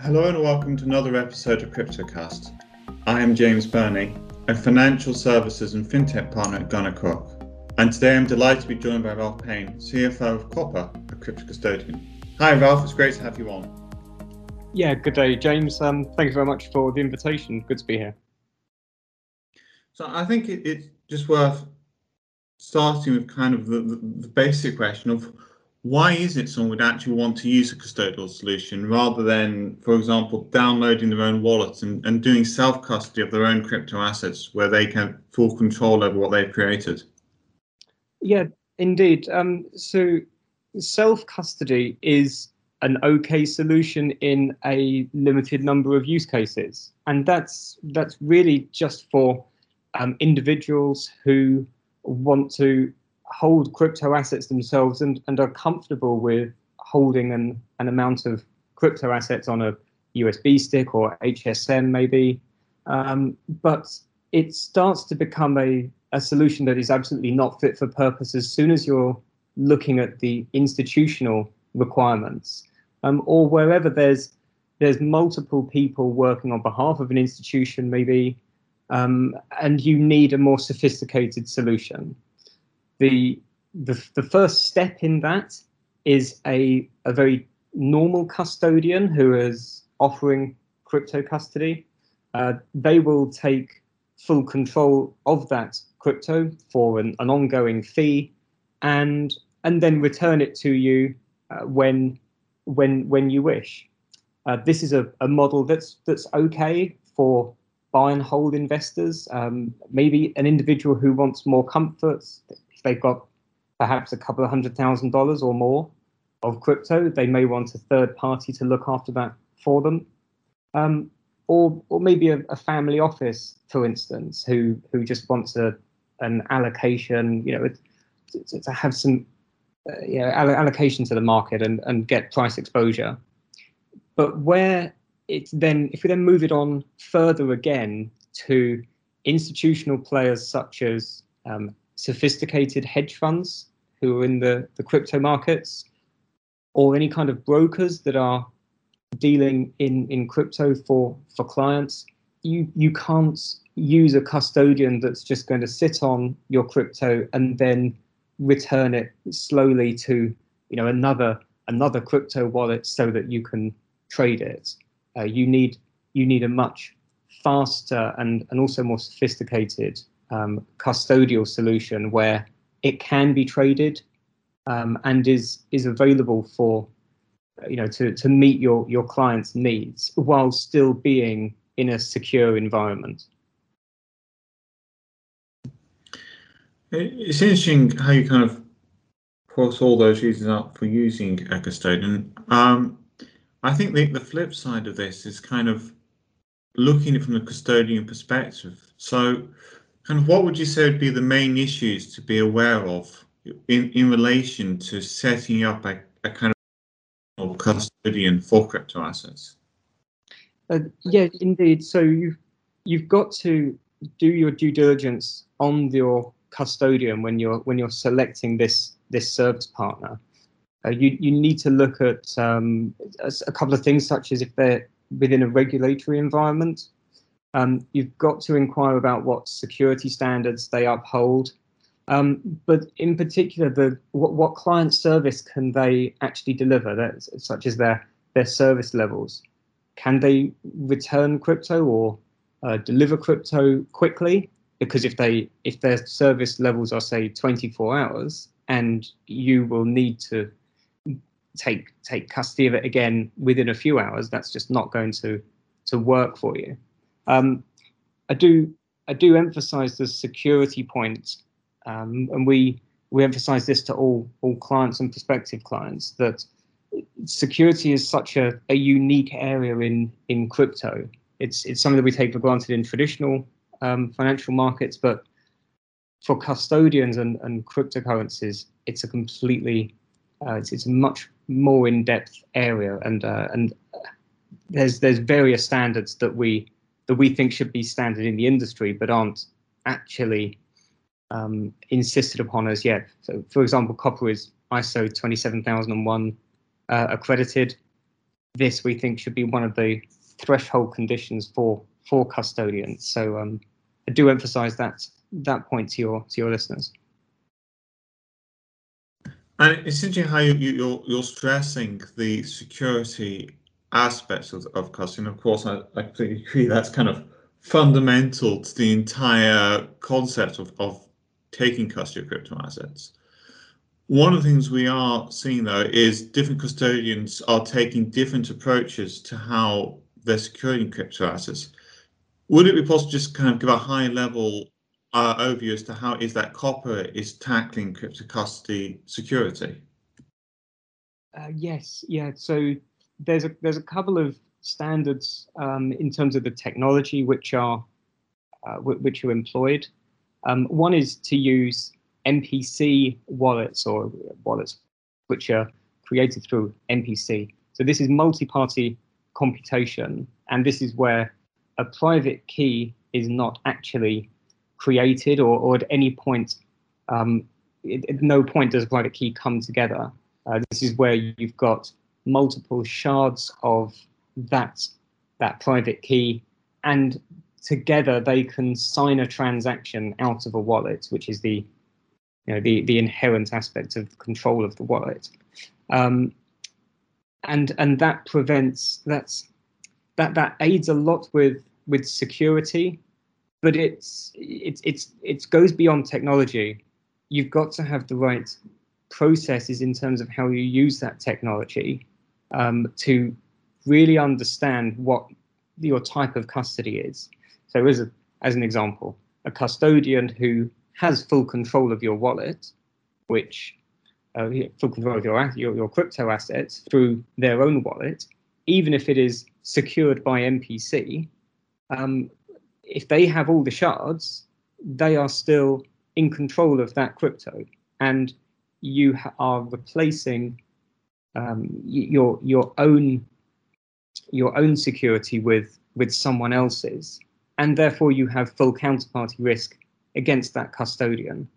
Hello and welcome to another episode of CryptoCast. I am James Burnie, a financial services and fintech partner at gunnercooke. And today I'm delighted to be joined by Ralph Payne, CFO of Copper, a crypto custodian. Hi Ralph, it's great to have you on. Yeah, good day, James. Um, thank you very much for the invitation. Good to be here. So I think it, it's just worth starting with kind of the, the, the basic question of why is it someone would actually want to use a custodial solution rather than, for example, downloading their own wallet and, and doing self custody of their own crypto assets where they can full control over what they've created? Yeah, indeed. Um, so self custody is an okay solution in a limited number of use cases, and that's that's really just for um, individuals who want to hold crypto assets themselves and, and are comfortable with holding an, an amount of crypto assets on a USB stick or HSM maybe. Um, but it starts to become a, a solution that is absolutely not fit for purpose as soon as you're looking at the institutional requirements um, or wherever there's there's multiple people working on behalf of an institution maybe um, and you need a more sophisticated solution the, the, the first step in that is a, a very normal custodian who is offering crypto custody. Uh, they will take full control of that crypto for an, an ongoing fee and and then return it to you uh, when when when you wish. Uh, this is a, a model that's that's okay for buy and hold investors. Um, maybe an individual who wants more comfort, if they've got perhaps a couple of hundred thousand dollars or more of crypto, they may want a third party to look after that for them. Um, or, or maybe a, a, family office, for instance, who who just wants a an allocation, you know, to, to have some uh, you know, allocation to the market and, and get price exposure. But where it's then, if we then move it on further again to institutional players such as um, sophisticated hedge funds who are in the, the crypto markets or any kind of brokers that are dealing in, in crypto for, for clients, you, you can't use a custodian that's just going to sit on your crypto and then return it slowly to you know another another crypto wallet so that you can trade it. Uh, you need you need a much faster and, and also more sophisticated um, custodial solution where it can be traded um, and is is available for you know to to meet your your clients' needs while still being in a secure environment. It's interesting how you kind of cross all those reasons up for using a custodian. Um, I think the, the flip side of this is kind of looking from the custodian perspective. So of what would you say would be the main issues to be aware of in, in relation to setting up a, a kind of custodian for crypto assets? Uh, yeah, indeed. So you've you've got to do your due diligence on your custodian when you're when you're selecting this this service partner. Uh, you you need to look at um, a, a, couple of things, such as if they're within a regulatory environment, um, you've got to inquire about what security standards they uphold. Um, but in particular, the what, what, client service can they actually deliver, that, such as their their service levels? Can they return crypto or uh, deliver crypto quickly? Because if they if their service levels are say 24 hours, and you will need to take take custody of it again within a few hours, that's just not going to to work for you. Um, I do I do emphasize the security point, um, and we we emphasize this to all all clients and prospective clients that security is such a, a unique area in in crypto. It's it's something that we take for granted in traditional um, financial markets, but for custodians and, and cryptocurrencies, it's a completely uh, it's, it's a much more in-depth area, and uh, and there's there's various standards that we that we think should be standard in the industry, but aren't actually um, insisted upon as yet. So, for example, copper is ISO 27001 uh, accredited. this we think should be one of the threshold conditions for for custodians. So um, I do emphasize that that point to your to your listeners. And it's interesting how you, you're you're stressing the security aspects of, of custody. And of course, I, I completely agree. That's kind of fundamental to the entire concept of, of taking custody of crypto assets. One of the things we are seeing though is different custodians are taking different approaches to how they're securing crypto assets. Would it be possible just kind of give a high level uh, overview as to how is that Copper is tackling crypto custody security? Uh, yes, yeah. So there's a there's a couple of standards um, in terms of the technology which are uh, which are employed. Um, one is to use MPC wallets or wallets which are created through MPC. So this is multi-party computation, and this is where a private key is not actually created, or, or at any point, um, at no point does a private key come together. Uh, this is where you've got multiple shards of that that private key, and together they can sign a transaction out of a wallet, which is the you know the the inherent aspect of control of the wallet, um, and and that prevents that's that that aids a lot with with security, but it's it's it's it goes beyond technology. You've got to have the right processes in terms of how you use that technology um, to really understand what your type of custody is. So, as a, as an example, a custodian who has full control of your wallet, which uh, full control of your, your, your crypto assets through their own wallet, even if it is secured by MPC, um, if they have all the shards, they are still in control of that crypto, and you are replacing um, your your own your own security with with someone else's, and therefore you have full counterparty risk against that custodian.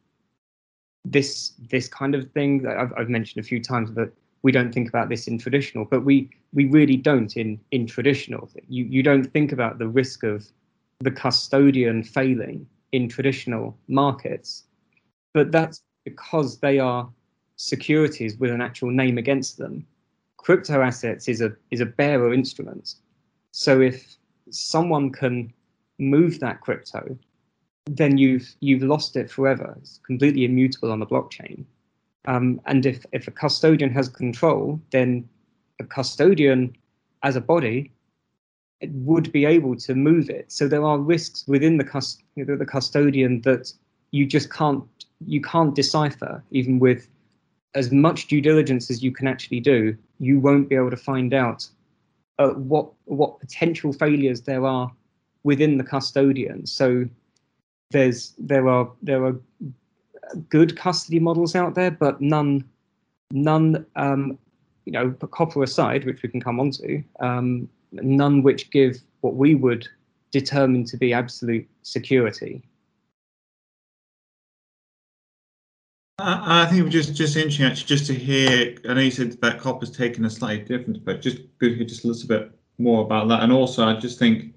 This this kind of thing that I've, I've mentioned a few times, that we don't think about this in traditional, but we we really don't in in traditional. You you don't think about the risk of the custodian failing in traditional markets, but that's because they are securities with an actual name against them. Crypto assets is a is a bearer instrument. So if someone can move that crypto then you've you've lost it forever. It's completely immutable on the blockchain. Um, and if if a custodian has control, then a custodian, as a body, would be able to move it. So there are risks within the cust- the custodian that you just can't you can't decipher, even with as much due diligence as you can actually do. You won't be able to find out uh, what what potential failures there are within the custodian. So there's there are there are good custody models out there, but none none um, you know copper aside, which we can come on to, um, none which give what we would determine to be absolute security. I think it was just just interesting actually just to hear. I know you said that copper's taken a slightly different, but just good to hear just a little bit more about that. And also, I just think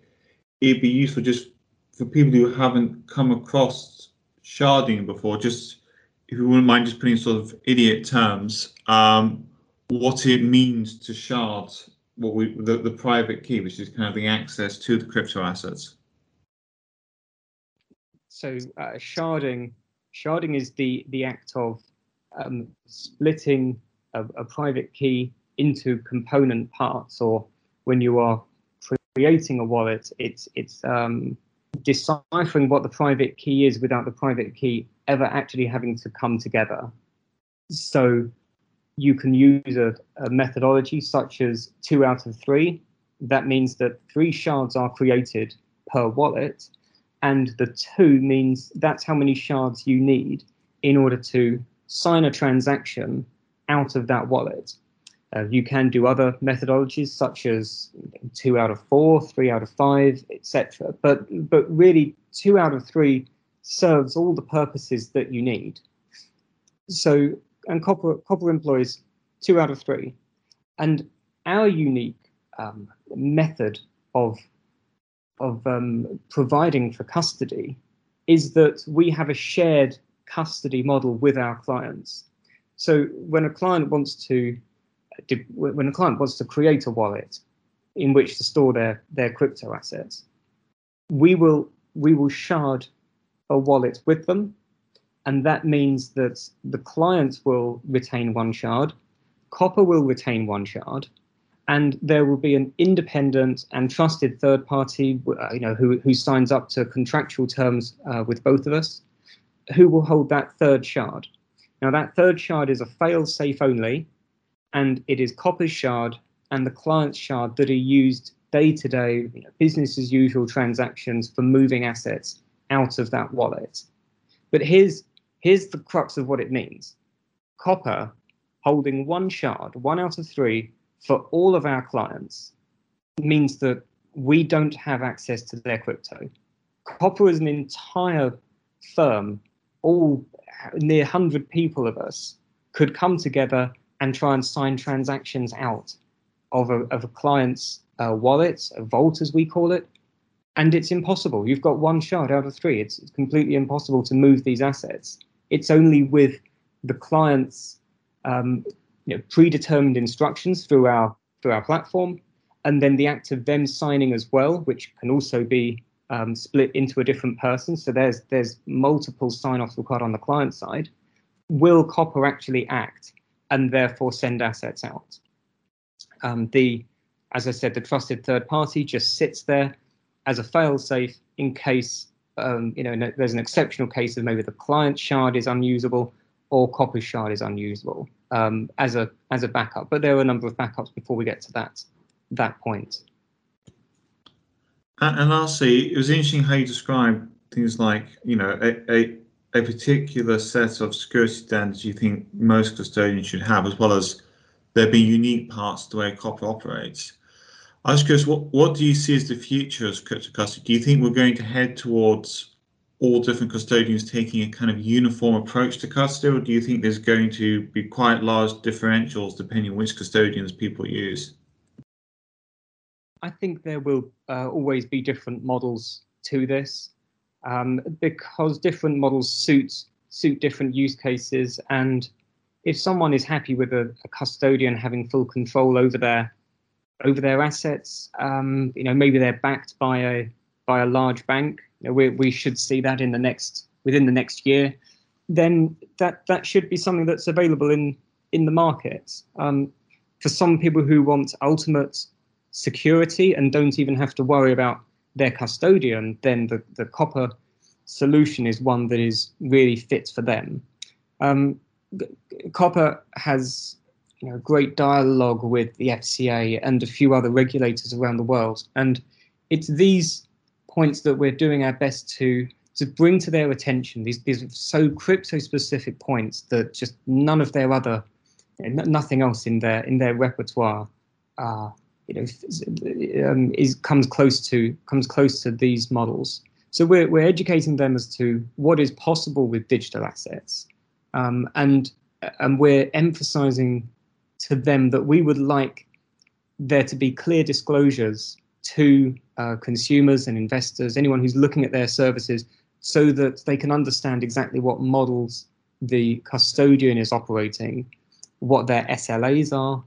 it'd be useful just for people who haven't come across sharding before, just if you wouldn't mind just putting sort of idiot terms, um, what it means to shard what we the, the private key, which is kind of the access to the crypto assets. So uh, sharding, sharding is the the act of um, splitting a, a private key into component parts, or when you are creating a wallet, it's it's um, deciphering what the private key is without the private key ever actually having to come together. So you can use a, a, methodology such as two out of three. That means that three shards are created per wallet, and the two means that's how many shards you need in order to sign a transaction out of that wallet. Uh, you can do other methodologies such as two out of four, three out of five, etc. But but really, two out of three serves all the purposes that you need. So and Copper Copper employs two out of three, and our unique um, method of of um, providing for custody is that we have a shared custody model with our clients. So when a client wants to when a client wants to create a wallet in which to store their their crypto assets, we will we will shard a wallet with them, and that means that the client will retain one shard, Copper will retain one shard, and there will be an independent and trusted third party, uh, you know, who who signs up to contractual terms uh, with both of us, who will hold that third shard. Now that third shard is a fail-safe only, and it is Copper's shard and the client's shard that are used day-to-day, you know, business as usual transactions for moving assets out of that wallet. But here's here's the crux of what it means. Copper holding one shard, one out of three for all of our clients means that we don't have access to their crypto. Copper is an entire firm, all near 100 people of us could come together and try and sign transactions out of a, of a client's uh, wallet, a vault as we call it, and it's impossible. You've got one shard out of three. It's, it's completely impossible to move these assets. It's only with the client's um, you know, predetermined instructions through our through our platform, and then the act of them signing as well, which can also be um, split into a different person. So there's there's multiple sign-offs required on the client side. Will Copper actually act and therefore send assets out? Um, the as I said, the trusted third party just sits there as a fail-safe in case um, you know there's an exceptional case of maybe the client shard is unusable or Copper shard is unusable um, as a as a backup. But there are a number of backups before we get to that that point. And, and lastly, it was interesting how you described things like you know a, a a particular set of security standards you think most custodians should have, as well as there being unique parts to the way Copper operates. I was curious, what, what do you see as the future of crypto custody? Do you think we're going to head towards all different custodians taking a kind of uniform approach to custody, or do you think there's going to be quite large differentials depending on which custodians people use? I think there will uh, always be different models to this um, because different models suit suit different use cases. And if someone is happy with a, a custodian having full control over their over their assets, um, you know, maybe they're backed by a by a large bank we, we should see that in the next within the next year, then that that should be something that's available in in the market. Um, for some people who want ultimate security and don't even have to worry about their custodian, then the, the copper solution is one that is really fit for them. Um, copper has you know, great dialogue with the FCA and a few other regulators around the world, and it's these points that we're doing our best to to bring to their attention. These these so crypto specific points that just none of their other nothing else in their in their repertoire uh, you know um, is comes close to comes close to these models. So we're, we're educating them as to what is possible with digital assets um, and and we're emphasizing to them that we would like there to be clear disclosures to uh, consumers and investors, anyone who's looking at their services, so that they can understand exactly what models the custodian is operating, what their SLAs are,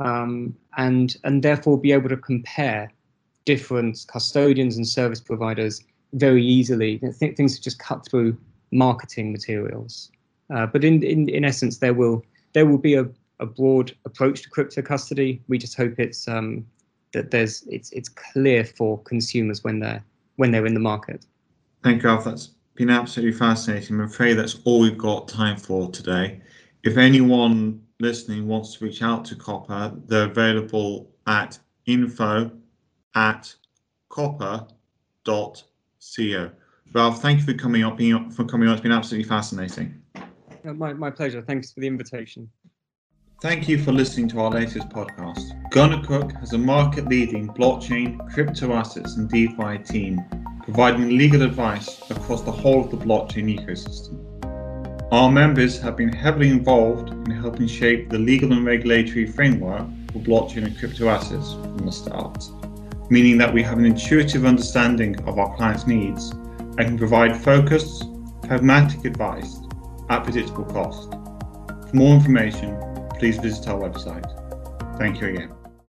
um, and and therefore be able to compare different custodians and service providers very easily. Think things just cut through marketing materials. Uh, but in, in in essence, there will there will be a, a broad approach to crypto custody. We just hope it's um, that there's it's it's clear for consumers when they're when they're in the market. Thank you, Alf. That's been absolutely fascinating. I'm afraid that's all we've got time for today. If anyone listening wants to reach out to Copper, they're available at info at copper.co. Ralph, thank you for coming up, being, for coming on. It's been absolutely fascinating. My, my pleasure. Thanks for the invitation. Thank you for listening to our latest podcast. gunnercooke has a market leading blockchain, crypto assets, and DeFi team providing legal advice across the whole of the blockchain ecosystem. Our members have been heavily involved in helping shape the legal and regulatory framework for blockchain and crypto assets from the start, meaning that we have an intuitive understanding of our clients' needs and can provide focused, pragmatic advice at predictable cost. For more information, please visit our website. Thank you again.